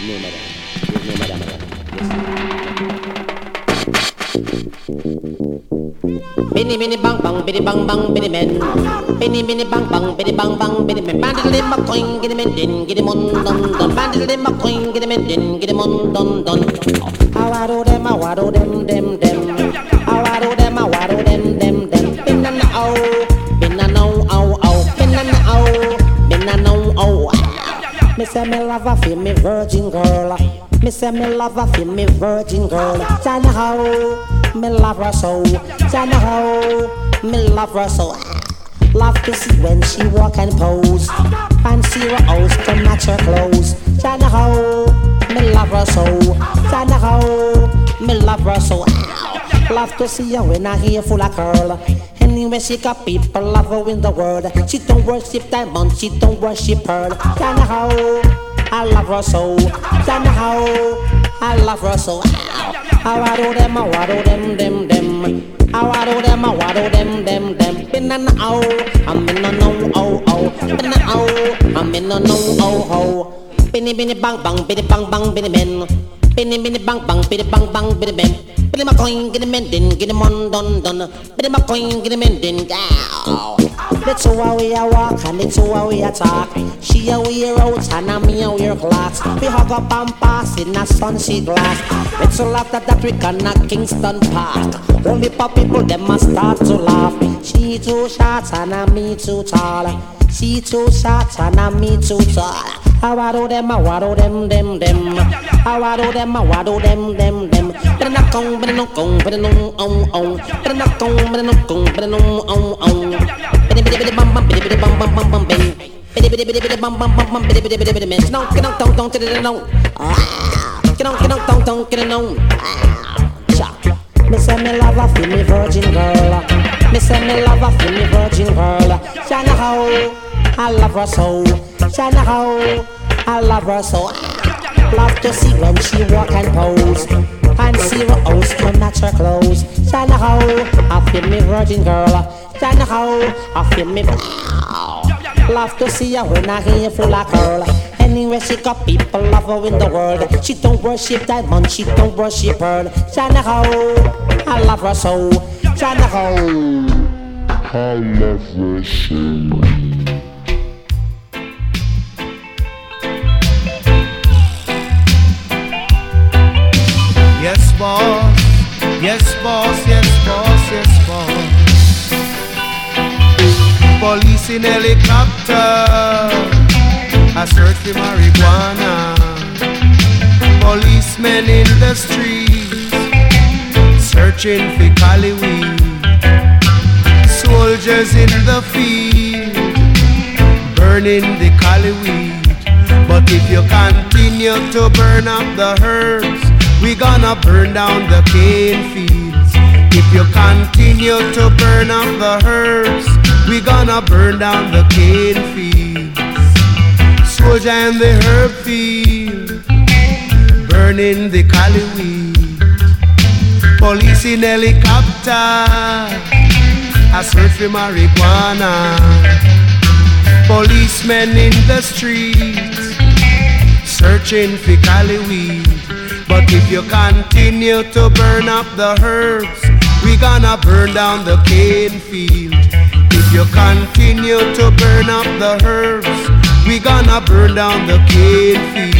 No, madam. No madam, madam. Bini bini bang bang bini bang bang bini men Bini bini bang bang bini bang bang bini men Bandit di makoing gini men din gini mon don don Bandit di makoing gini men din gini mon don don Awaro dem awaro dem dem dem Awaro Me say me love a feel me virgin girl Me say me love a feel me virgin girl Tell how me love her so. Tell how me love her so. Love to see when she walk and pose. Fancy her house to match her clothes. Tell how me love her so. Tell how me love her so. Love to see her when I hear full of curl. Anyway, she got people her in the world. She don't worship diamond, she don't worship pearl. Tell how I love her so. Tell how I love her so. I wado them, I wado them, them, them. I wado them, I wado them, them, them. Been an ow, I'm in a no, oh, oh. Been an ow, I'm in a no, oh, oh. Binny, binny, bang, bang, binny, bang, bang, binny, men. Binny, binny, bang, bang, binny, bang, bang, binny, men. Binny, my coin, get him in, din, get him on, done, done. Binny, my coin, get him in, din, gow. That's how we a walk and it's how we a talk. She a wear out and a me a wear clocks. We hug up and pass in a sunset glass. It's a lot that we can a Kingston Park. Only for people them must start to laugh. She too short and a me too tall. She too short and a me too tall. I wado them, I wado them, them, them. I wado them, I wado them, them, them. Better not come, better not come, better no, on, on. Better not come, better not come, better no, on, on. Biddy biddy biddy bum bum biddy biddy bum bum bum bum bing. Biddy biddy biddy biddy bum bum bum bum biddy biddy biddy biddy man. Get on get on tong to the no. Get on get on tong tong get on. Me say me love a feel me virgin girl. Me say me love a feel me virgin girl. Shana how I love her so. Shana how I love her so. Love to see when she walk and pose. And see her house to match her clothes. Shana how I feel me virgin girl. Shana how I feel me. Love to see her when I hear full of curl. Anyway, she got people love her in the world. She don't worship diamond, she don't worship pearl. Shana how I love her so. Shana how I love her so. Yes, boss. Yes, boss. Yes, boss. Yes, boss. Police in helicopter. I search for marijuana. Policemen in the streets. Searching for cali weed. Soldiers in the field. Burning the cali weed. But if you continue to burn up the herbs, we gonna burn down the cane fields. If you continue to burn up the herbs, we gonna burn down the cane fields. Soldier in the herb field, burning the cali weed. Police in helicopter, search for marijuana. Policemen in the streets, searching for cali weed. But if you continue to burn up the herbs, we gonna burn down the cane field. If you continue to burn up the herbs, we gonna burn down the cane field.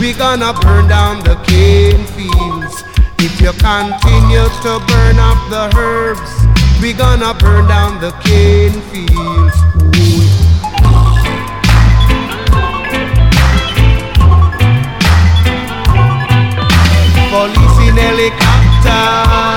we gonna burn down the cane fields. If you continue to burn up the herbs, we gonna burn down the cane fields. Police in helicopter,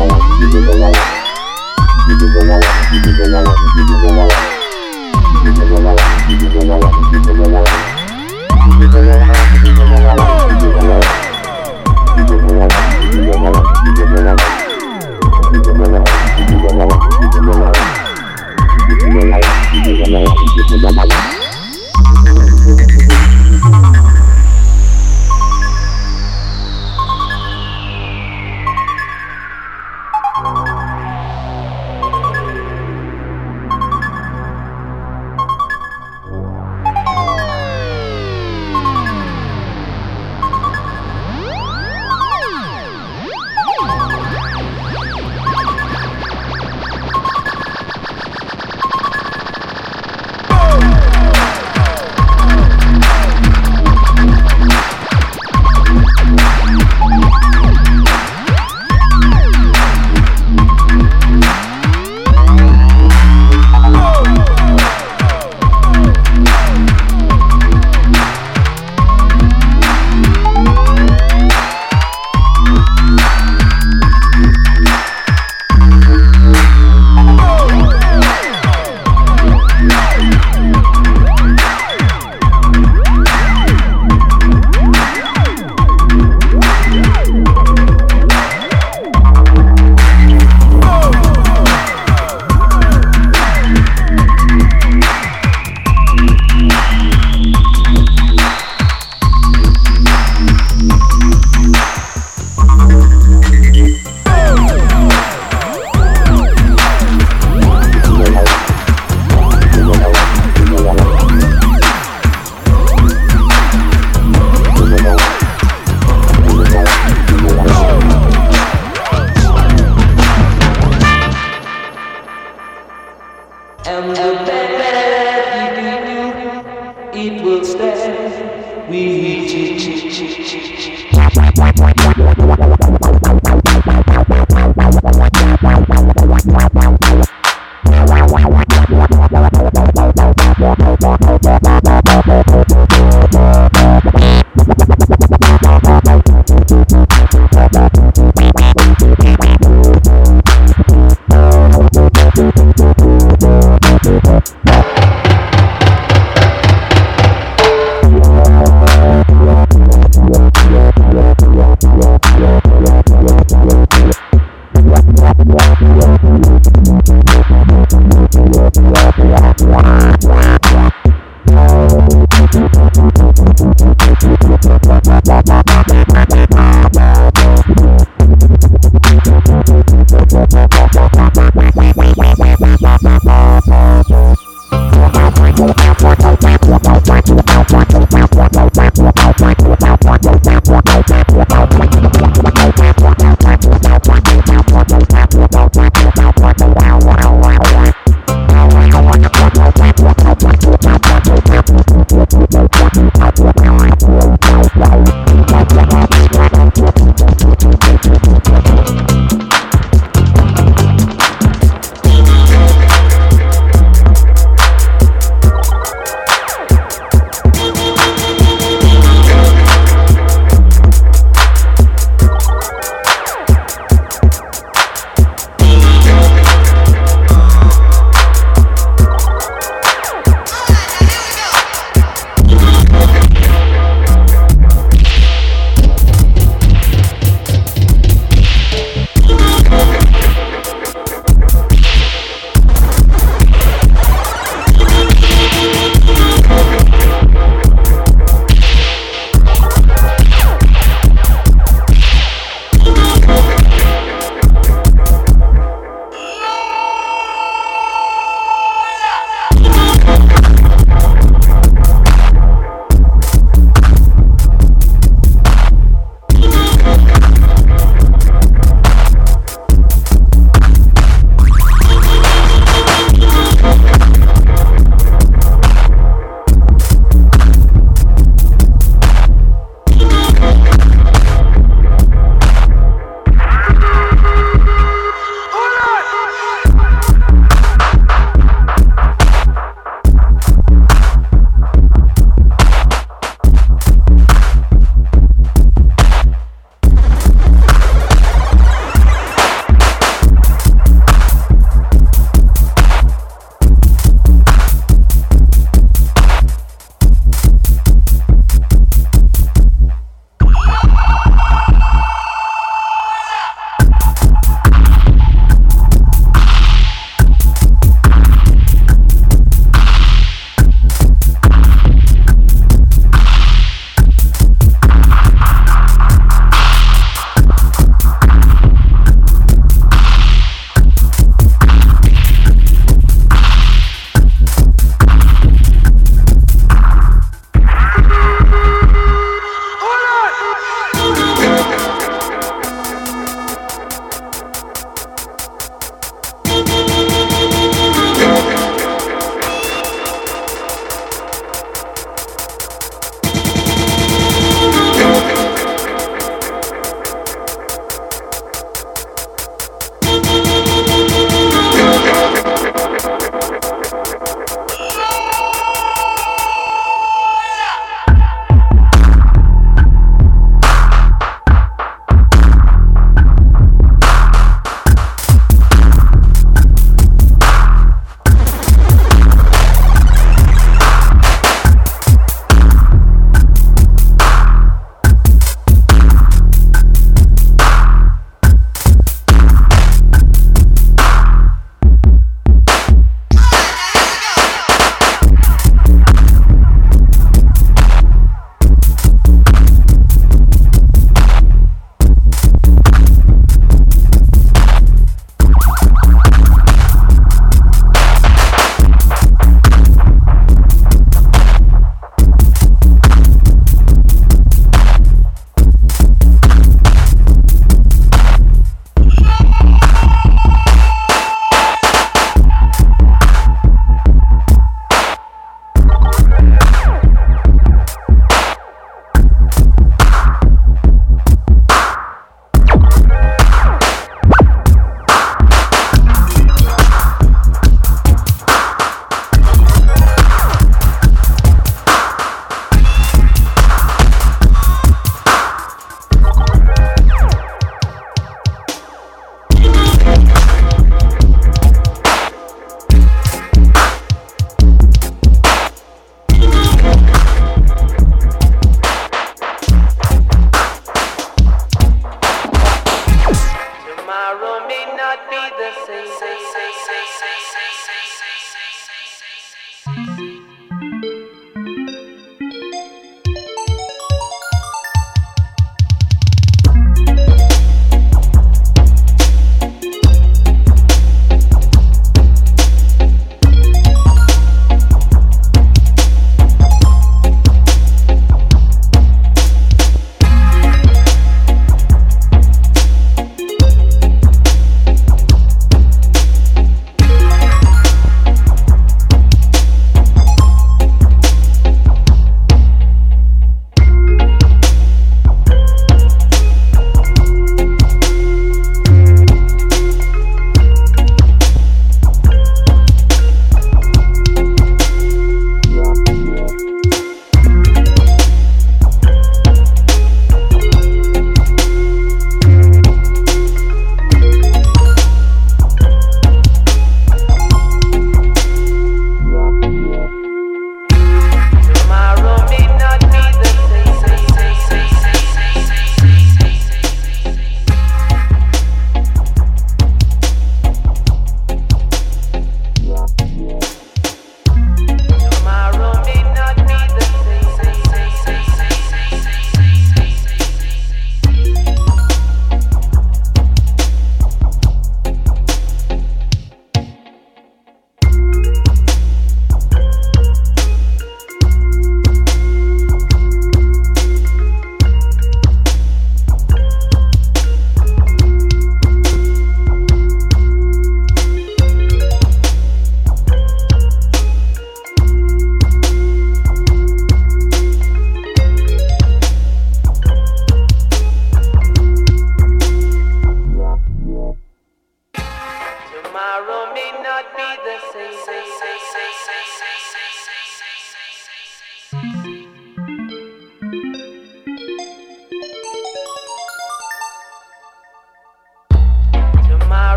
And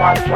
Bye.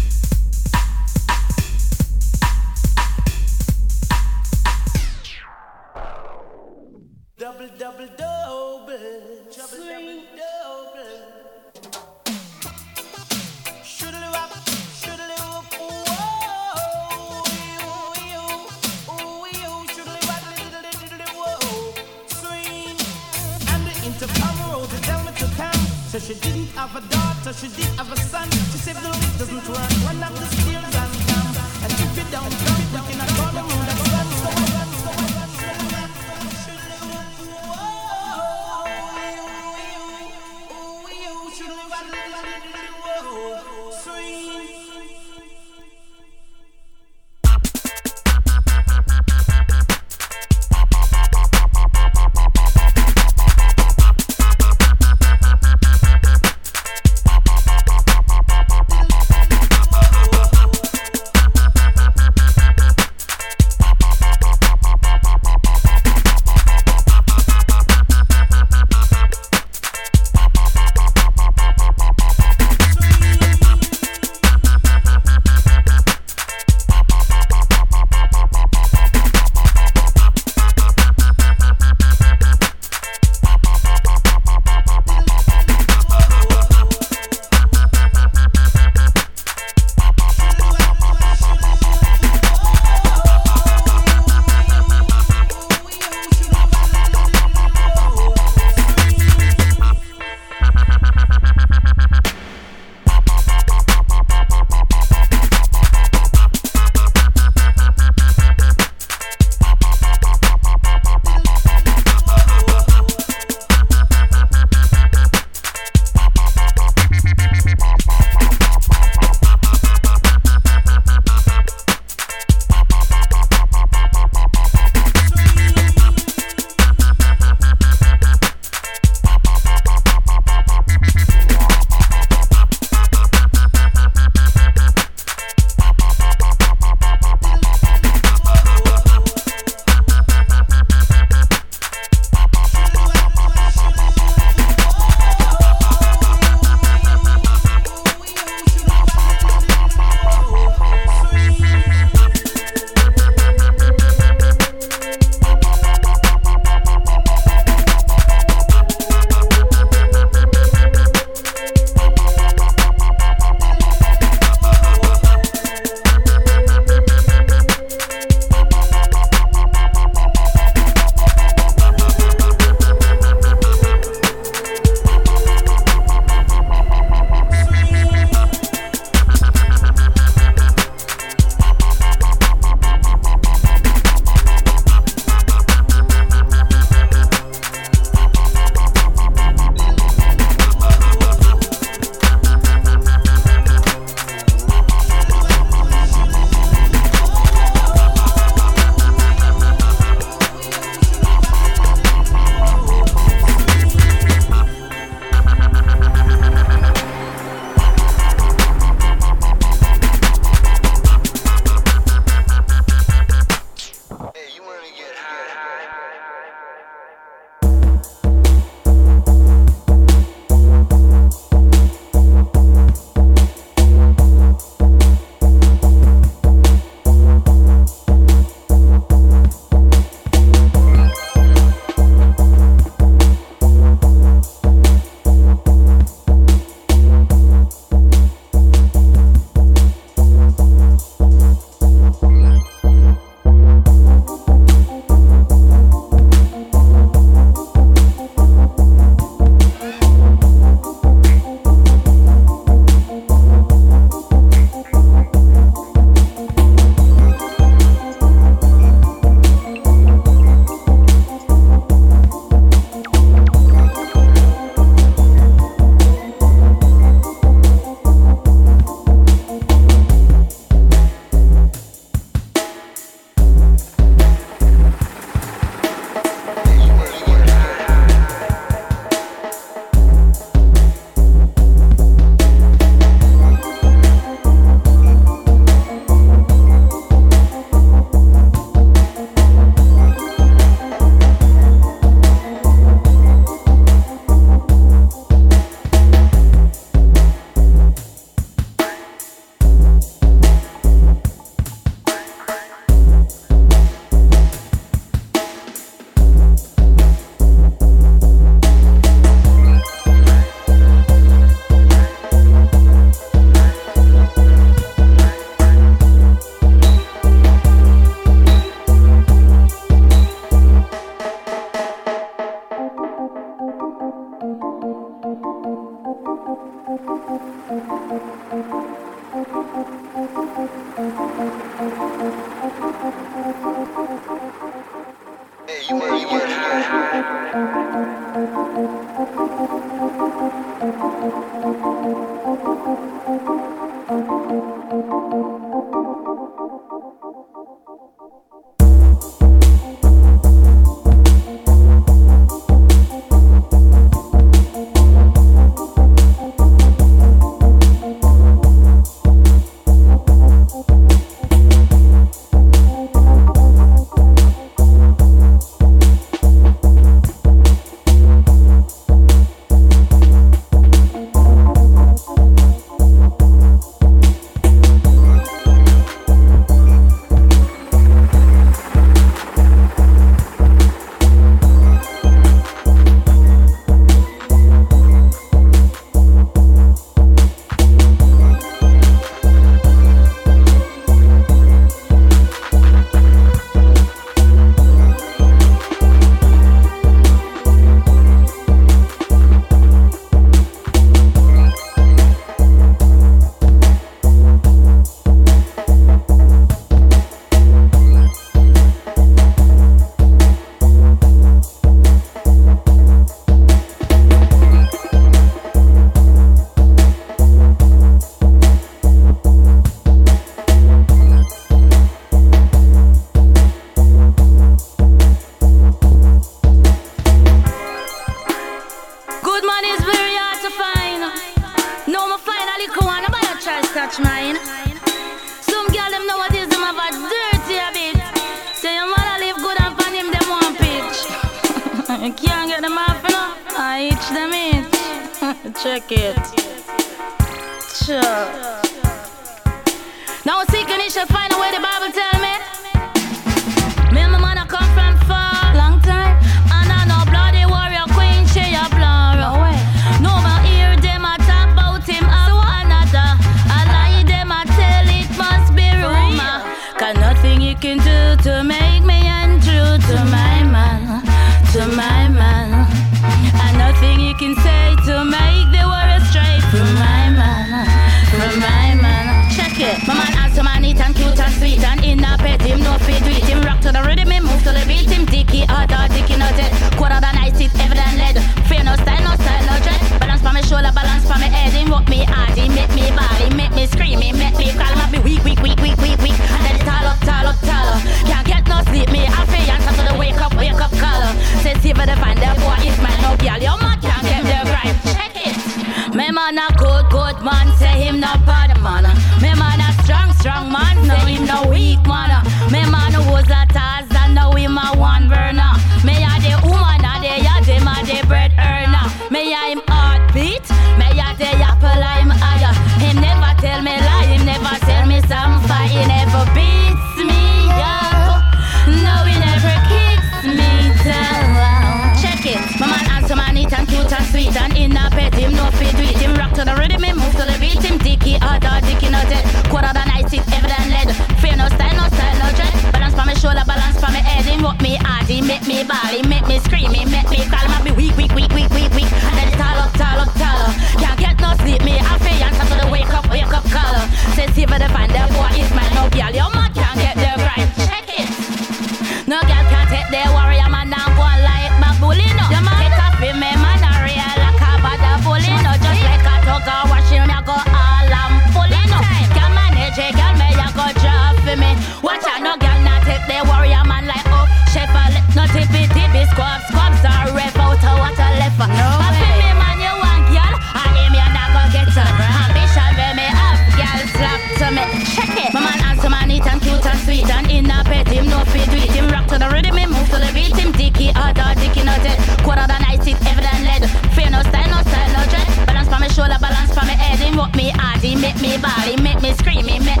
make me body, make me scream, make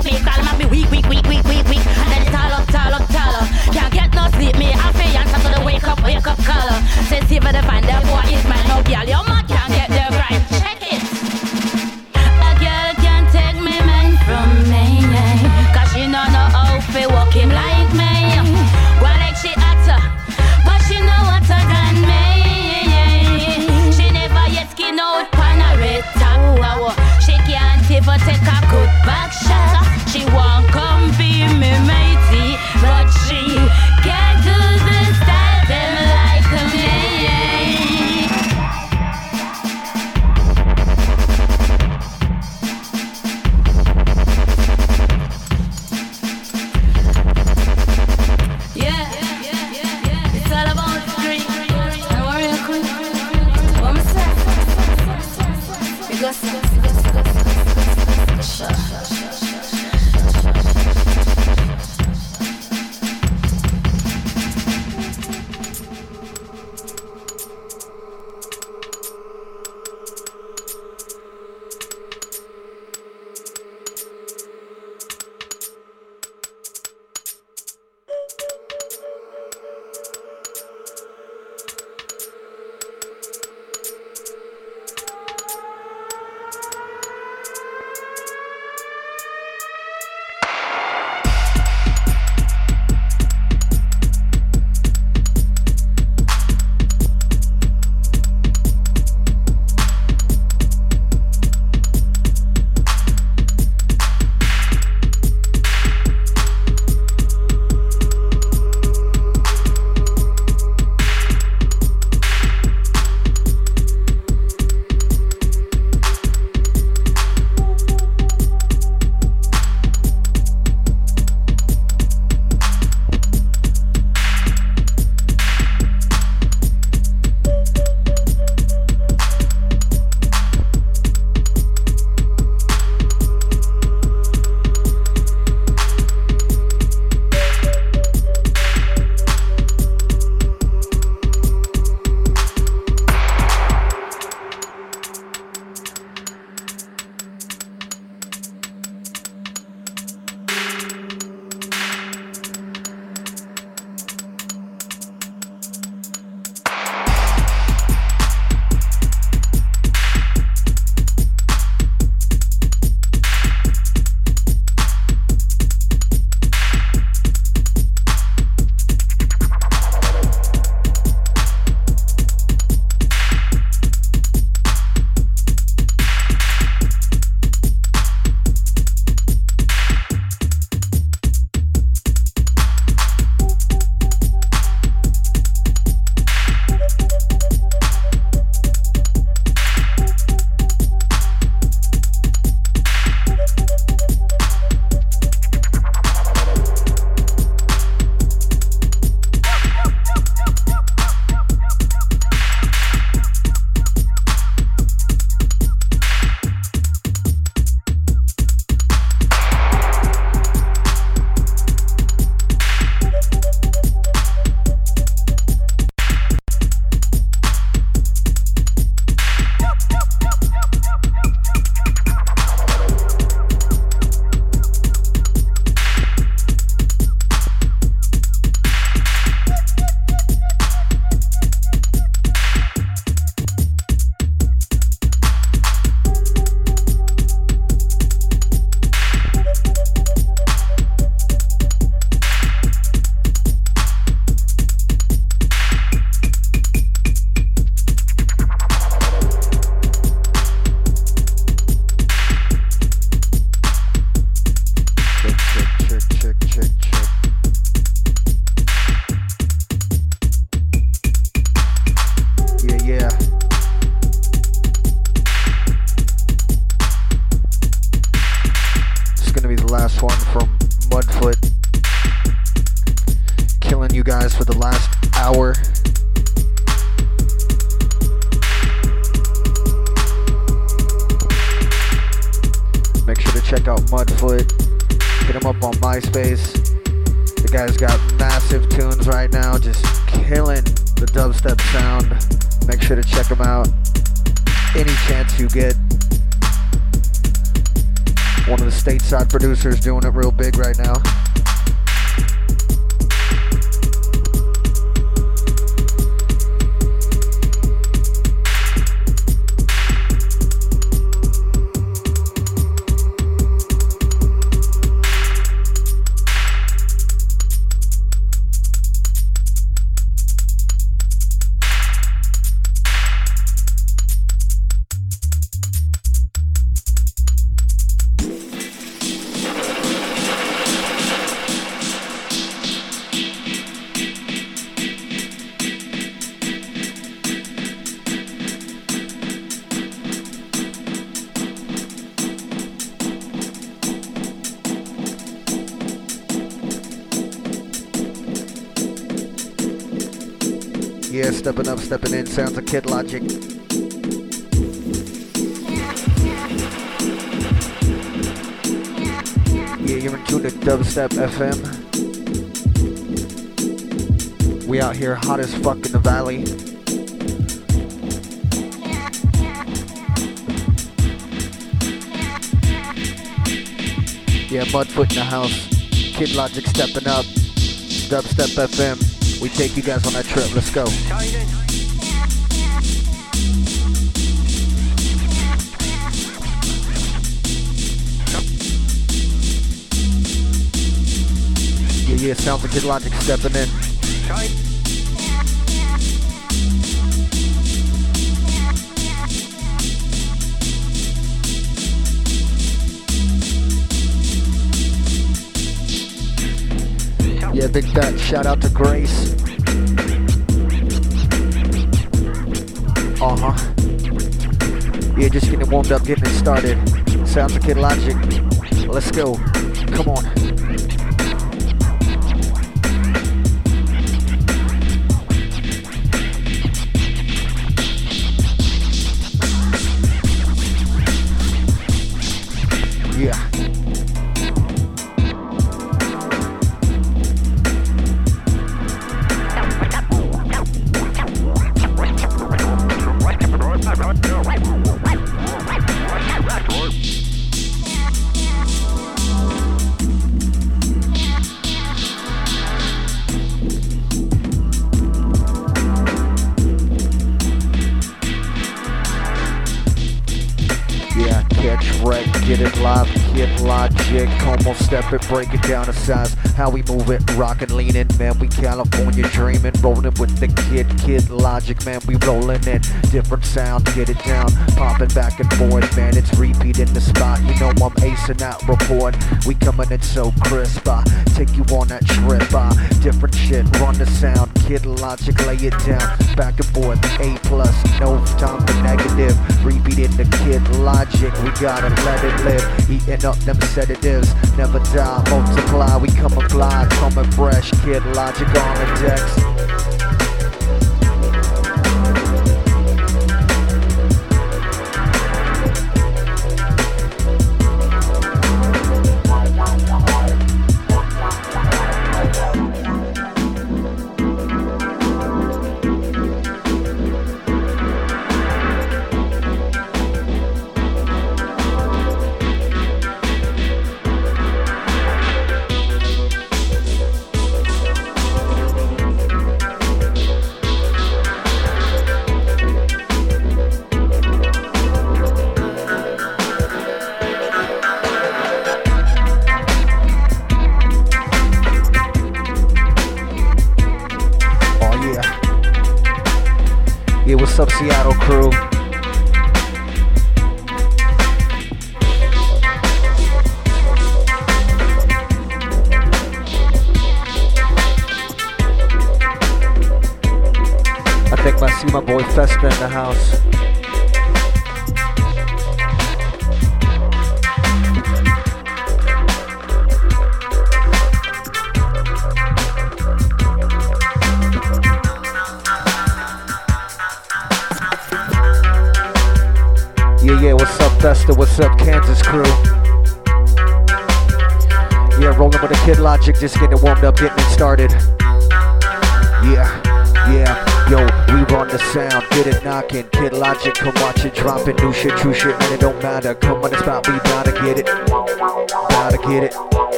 Mudfoot. Hit him up on MySpace. The guy's got massive tunes right now, just killing the dubstep sound. Make sure to check him out any chance you get. One of the stateside producers doing it real big right now. Stepping up, stepping in. Sounds of Kid Logic. Yeah, you're in tune to Dubstep FM. We out here hot as fuck in the valley. Yeah, Mudfoot in the house. Kid Logic stepping up. Dubstep FM. We take you guys on that trip. Let's go. Yeah, yeah, sounds like Kid Logic stepping in. Yeah, big fat shout out to Grace. Uh huh. Yeah, just getting warmed up, getting it started. Sounds like Kid Logic. Let's go. Come on. It, break it down to size. How we move it, rockin', leanin', man. We California dreamin', rollin' with the kid, kid logic, man. We rollin' in different sound, get it down, poppin' back and forth, man. It's repeat in the spot. You know I'm acing out report. We comin' in so crisp. I take you on that trip. I different shit, run the sound, kid logic, lay it down, back and forth. A plus, no time for negative. Repeat in the kid logic. We gotta let it live. Eating up them sedatives, never die, multiply, we come fly, coming fresh, kid logic on the decks.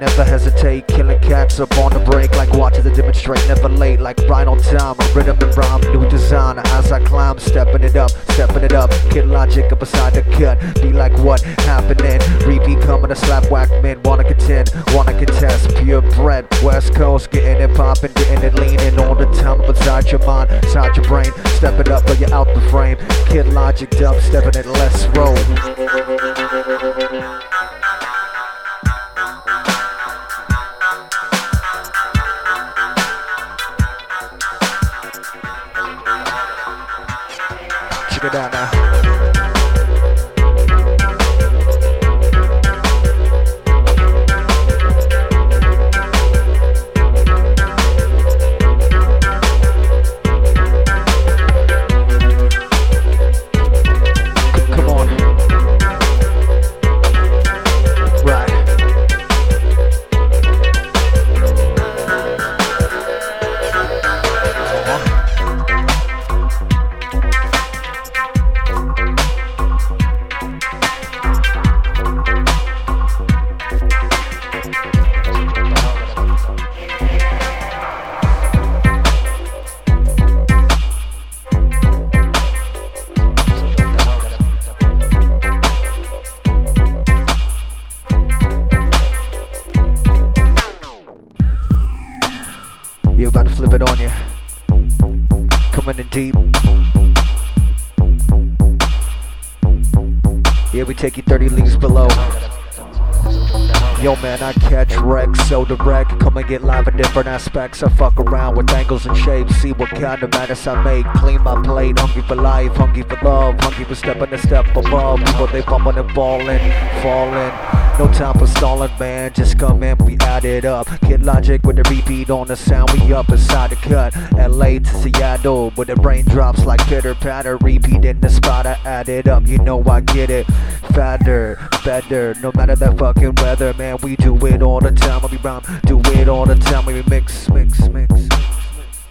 Never hesitate. Killing cats up on the break, like watching the demonstrate. Never late, like on time. A rhythm and rhyme, new design. As I climb, stepping it up, stepping it up. Kid logic up beside the cut. Be like what happening? Repeat coming to slap whack men. Wanna contend, wanna contest. Pure Purebred, West Coast, getting it popping, getting it leaning all the time. Beside your mind, inside your brain. Step it up, but you're out the frame. Kid logic, dub, stepping it, let's roll. Out now. Take you 30 leagues below. Yo man, I catch wrecks so direct. Come and get live in different aspects. I fuck around with angles and shapes. See what kind of madness I make. Clean my plate, hungry for life, hungry for love, hungry for stepping a step above. People they bumping and falling, falling. No time for stalling, man. Just come in, we add it up. Kid logic with the repeat on the sound. We up inside the cut. LA to Seattle, with the raindrops like pitter patter. Repeat in the spot, I add it up. You know I get it. Fatter, better. No matter the fucking weather, man. We do it all the time. We rhyme, do it all the time. We mix, mix, mix.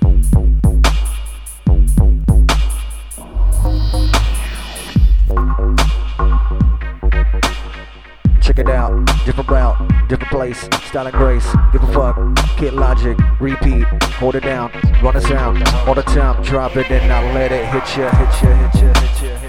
mix. It out, different route, different place, style and grace. Give a fuck, kid logic, repeat, hold it down, run the sound, all the time, drop it and I let it hit ya, hit ya, hit ya, hit ya, hit ya.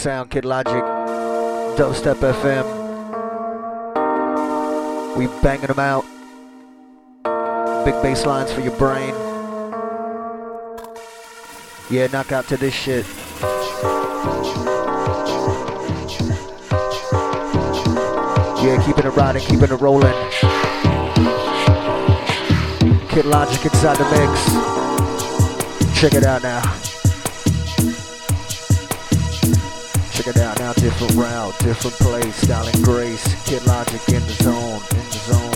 Sound, Kid Logic. Dubstep FM. We banging them out. Big bass lines for your brain. Yeah, knock out to this shit. Yeah, keeping it riding, keeping it rolling. Kid Logic inside the mix. Check it out now. Check it out now, different route, different place, style and grace. Kid Logic in the zone, in the zone.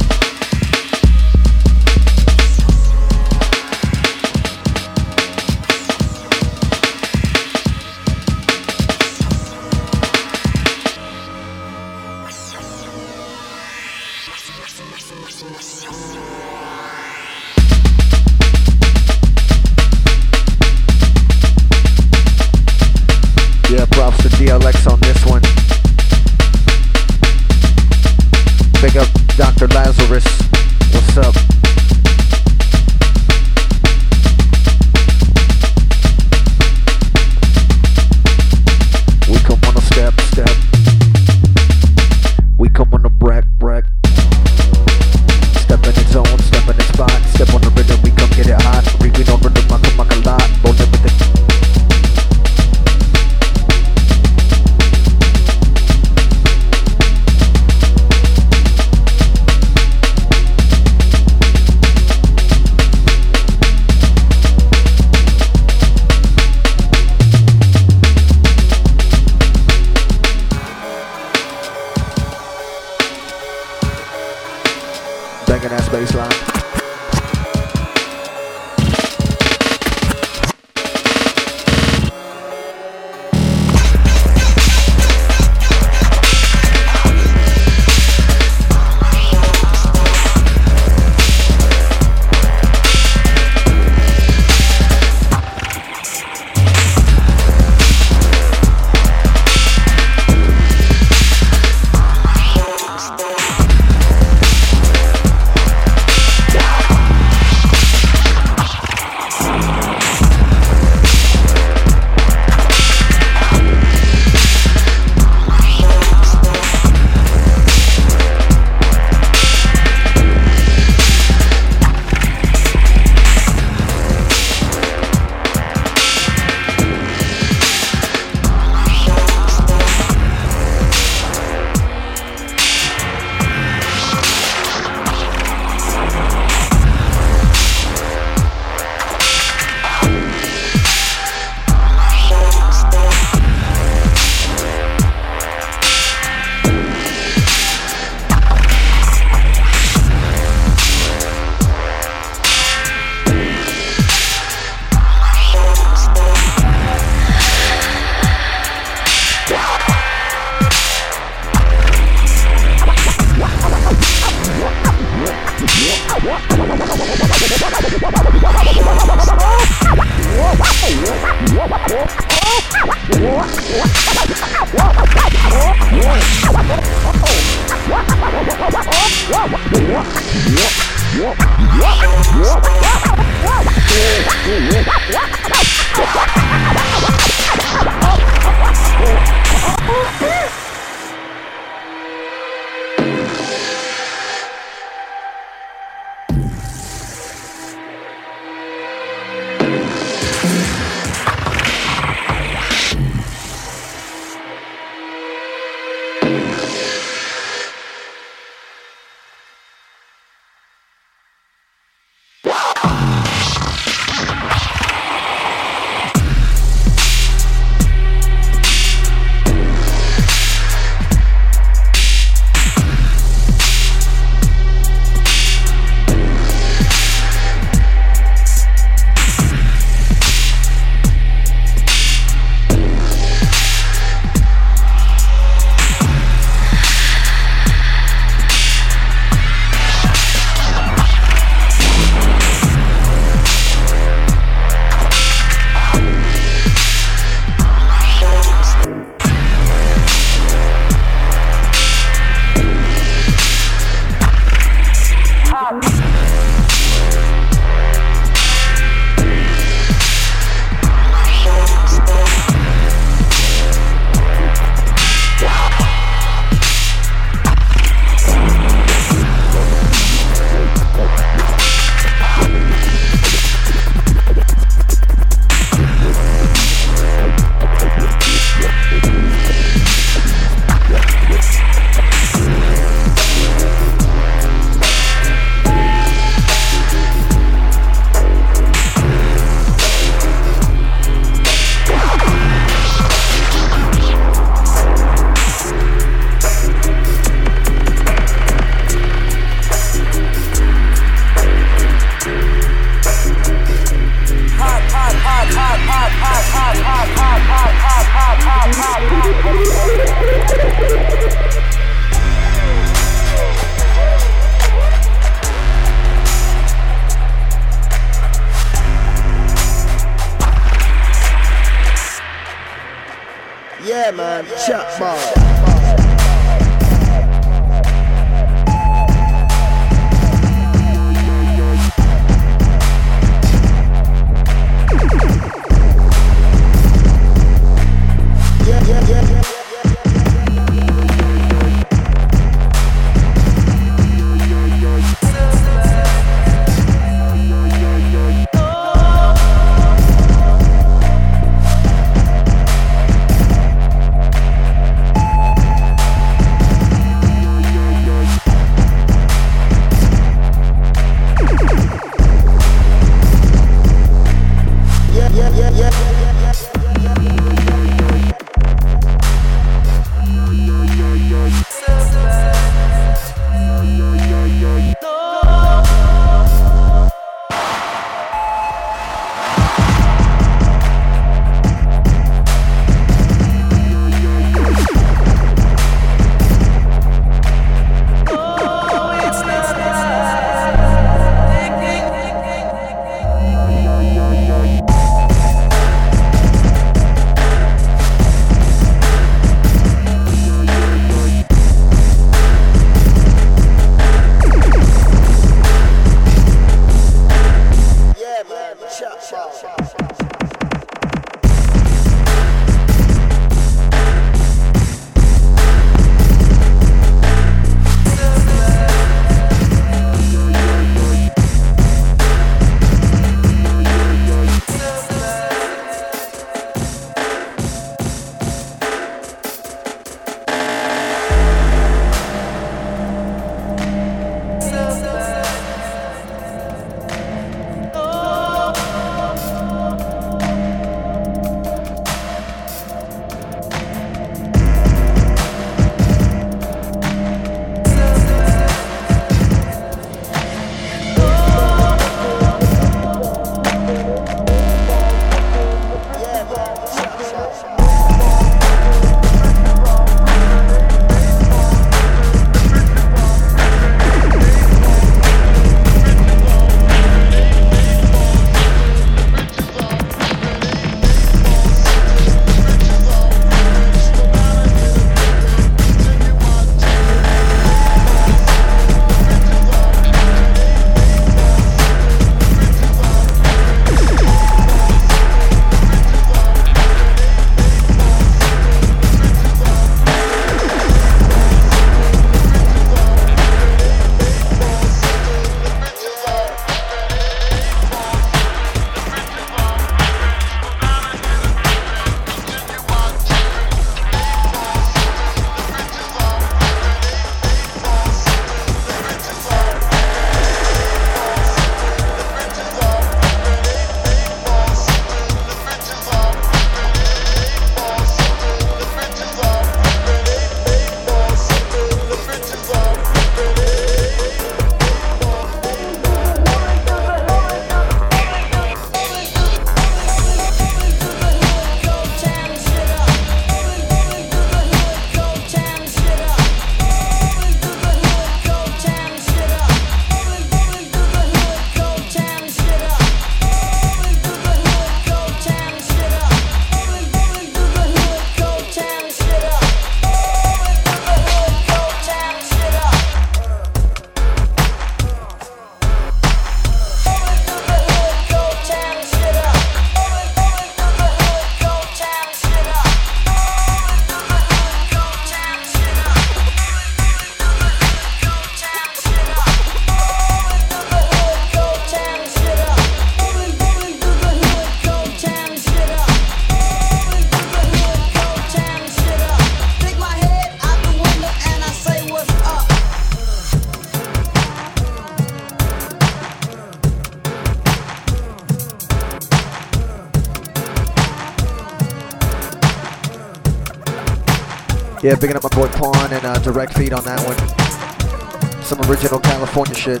Yeah, picking up my boy Pawn and uh, direct feed on that one. Some original California shit.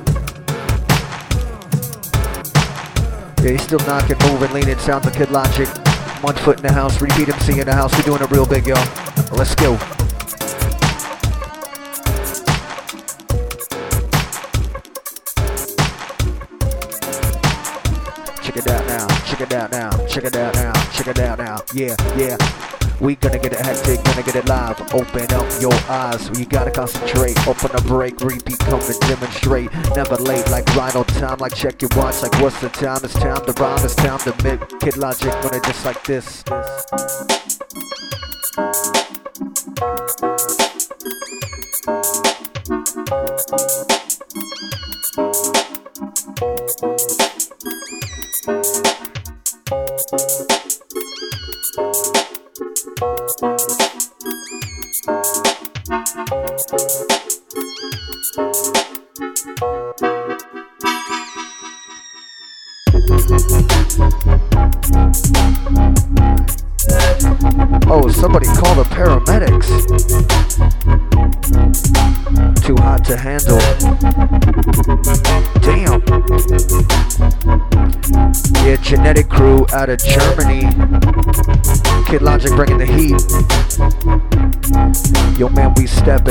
Yeah, he's still knocking, moving, leaning. Sounds of Kid Logic. One foot in the house, repeat MC in the house. We're doing it real big, y'all. Let's go. Check it out now, check it out now, check it out now, check it out now. Yeah, yeah. We gonna get it hectic, gonna get it live. Open up your eyes, you gotta concentrate. Open a break, repeat, come and demonstrate. Never late, like rhino time, like check your watch, like what's the time? It's time to rhyme, it's time to make Kid Logic it just like this.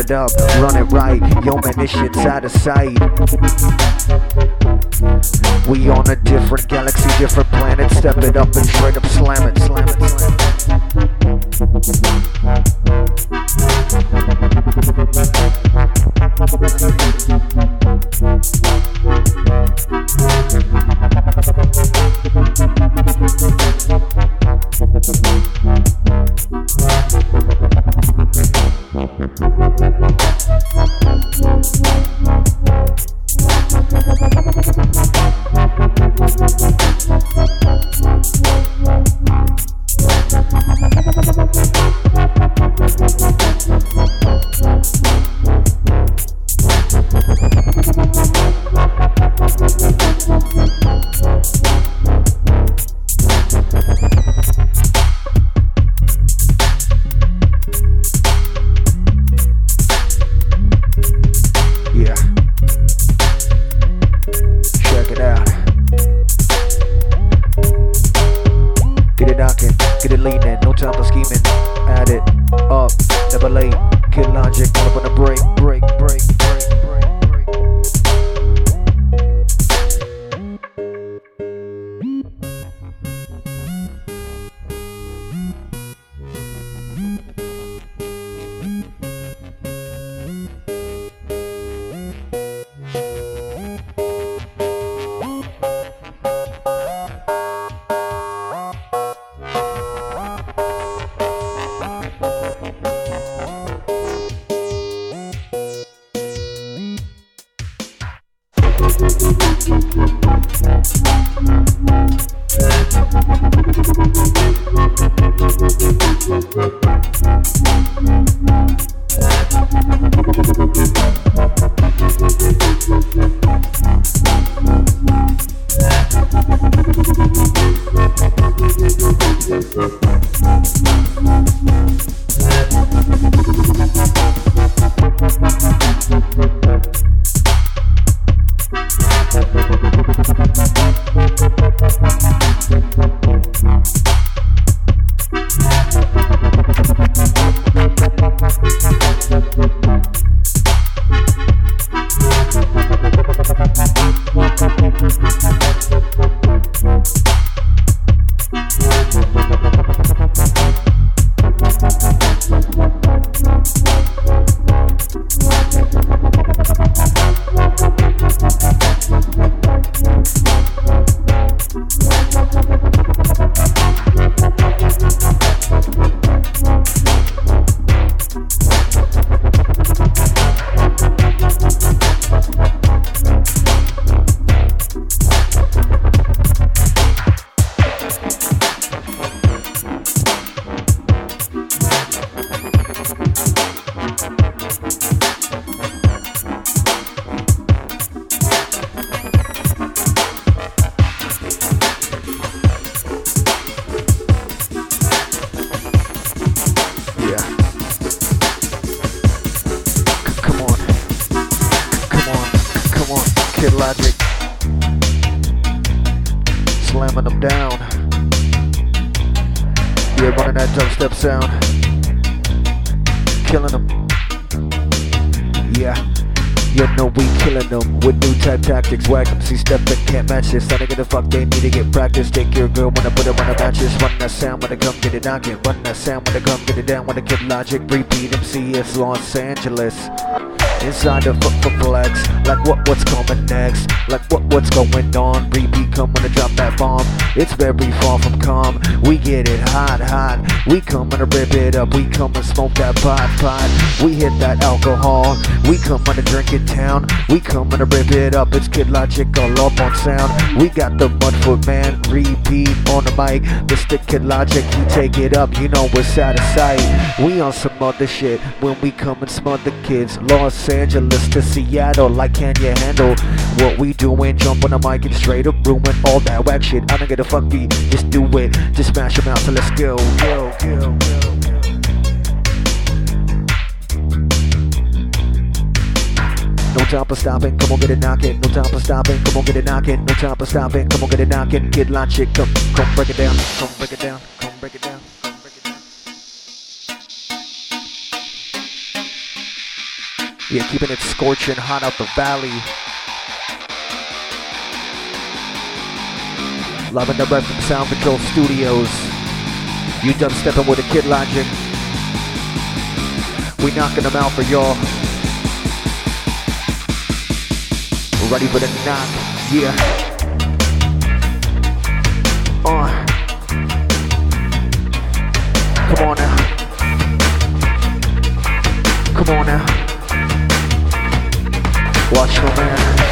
It up, run it right. Yo, man, this shit's out of sight. We on a different galaxy, different planet. Step it up and straight up slam it, Killing them. Yeah. You know we killing them with new type tactics. Whack Whack 'em, see stepping, can't match this. I don't give a fuck, they need to get practice. Take your girl when I put her on the matches. Run that sound when I come get it knocking. Run that sound when I come get it down. When I kid logic, repeat MC, it's Los Angeles. Inside the flex, like what what's coming next, like what what's going on. Repeat come when I drop that bomb. It's very far from calm. We get it hot, hot. We come to rip it up. We come and smoke that pot, pot. We hit that alcohol. We come and drink it town. We come to rip it up. It's Kid Logic all up on sound. We got the Mudfoot man. Repeat on the mic. Mr. Kid Logic, you take it up. You know we're out of sight. We on some other shit when we come and smother kids. Angeles to Seattle, like can you handle what we doing? Jump on the mic and straight up ruin all that whack shit. I don't give a fuck beat, just do it, just smash them out. So let's go, go, go, go. No time for stopping, come on get it knocking. No time for stopping, come on get it knocking. No time for stopping, come on get it knocking. Kid logic, come, come break it down, come break it down. come break it down. Yeah, keeping it scorching hot out the valley. Loving the rest from Sound Control Studios. You dubstepping with a Kid Logic. We knocking them out for y'all. Ready for the knock, yeah. On. Come on now. Come on now. Watch your man.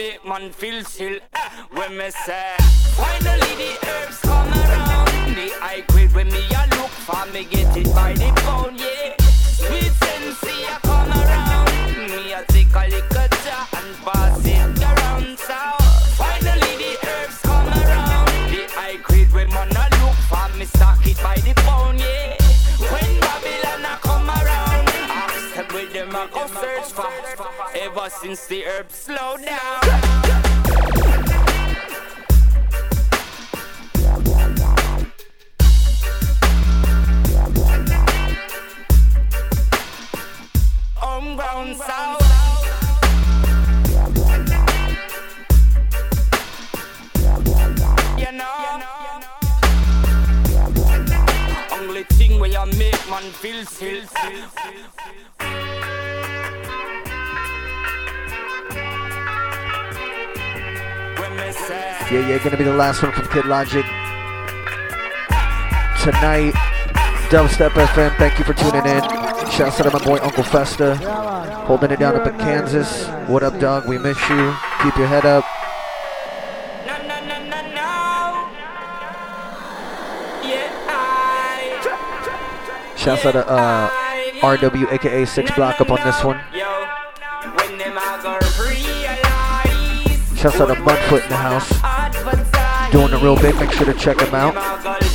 make man feel chill. Uh, when me say Finally the herbs come around. The I quit when me I look for me get it by the pound, yeah. since the herb slow down. man feels, feels, feels, feels, feels. Yeah, yeah, gonna be the last one from Kid Logic tonight. Dubstep FM, thank you for tuning in. Shouts out to my boy Uncle Festa, holding it down up in Kansas. What up, dog? We miss you. Keep your head up. Shouts out to uh, RW, aka Six Block, up on this one. Check out mud Mudfoot in the house. Doing the real big. Make sure to check him out.